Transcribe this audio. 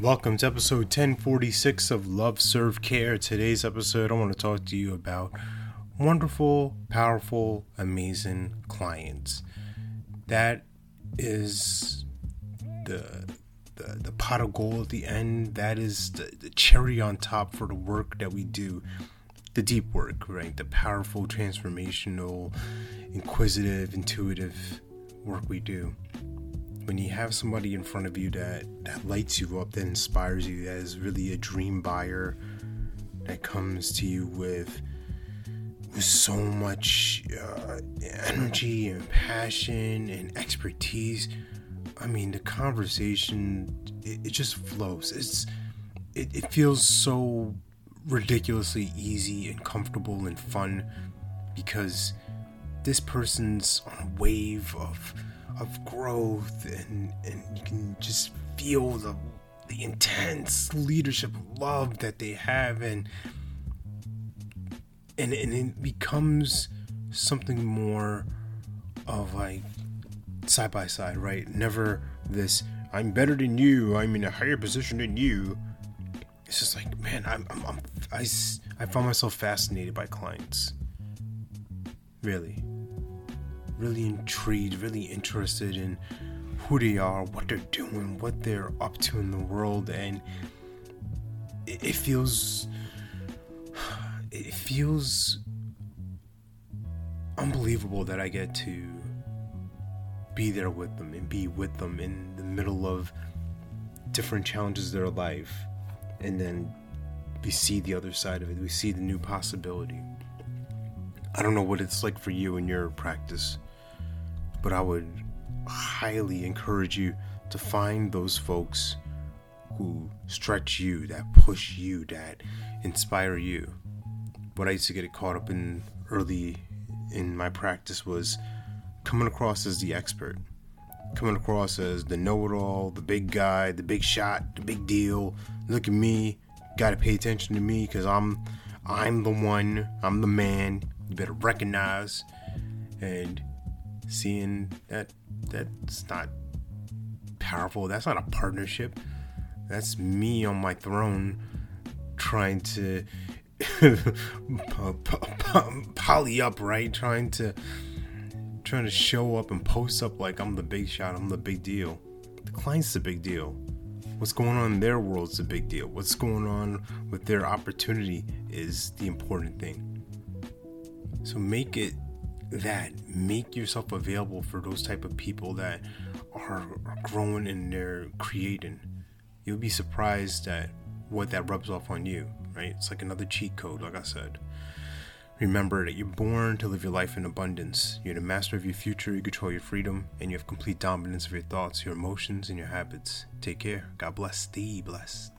Welcome to episode 1046 of Love Serve Care. Today's episode, I want to talk to you about wonderful, powerful, amazing clients. That is the the, the pot of gold at the end. That is the, the cherry on top for the work that we do. The deep work, right? The powerful, transformational, inquisitive, intuitive work we do when you have somebody in front of you that that lights you up, that inspires you, that is really a dream buyer, that comes to you with with so much uh, energy and passion and expertise. I mean, the conversation it, it just flows. It's it, it feels so ridiculously easy and comfortable and fun because this person's on a wave of of growth and and you can just feel the the intense leadership love that they have and and, and it becomes something more of like side by side right? Never this i'm better than you i'm in a higher position than you. It's just like man i'm, I'm, I'm I, I found myself fascinated by clients. Really really intrigued, really interested in who they are, what they're doing, what they're up to in the world, and it, feels it feels unbelievable that I get to be there with them and be with them in the middle of different challenges of their life and then we see the other side of it we see the new possibility. I don't know what it's like for you in your practice but I would highly encourage you to find those folks who stretch you, that push you, that inspire you. What I used to get caught up in early in my practice was coming across as the expert, coming across as the know it all, the big guy, the big shot, the big deal. Look at me, gotta pay attention to me because I'm I'm the one, I'm the man. You better recognize. And seeing that that's not powerful. That's not a partnership. That's me on my throne trying to poly up, right? Trying to trying to show up and post up like I'm the big shot, I'm the big deal. The client's the big deal. What's going on in their world's a big deal. What's going on with their opportunity is the important thing. So make it that make yourself available for those type of people that are, growing and they're creating you'll be surprised at what that rubs off on you right? It's like another cheat code like i said. Remember that you're born to live your life in abundance. You're the master of your future you control your freedom and you have complete dominance of your thoughts your emotions and your habits. Take care. God bless. Stay blessed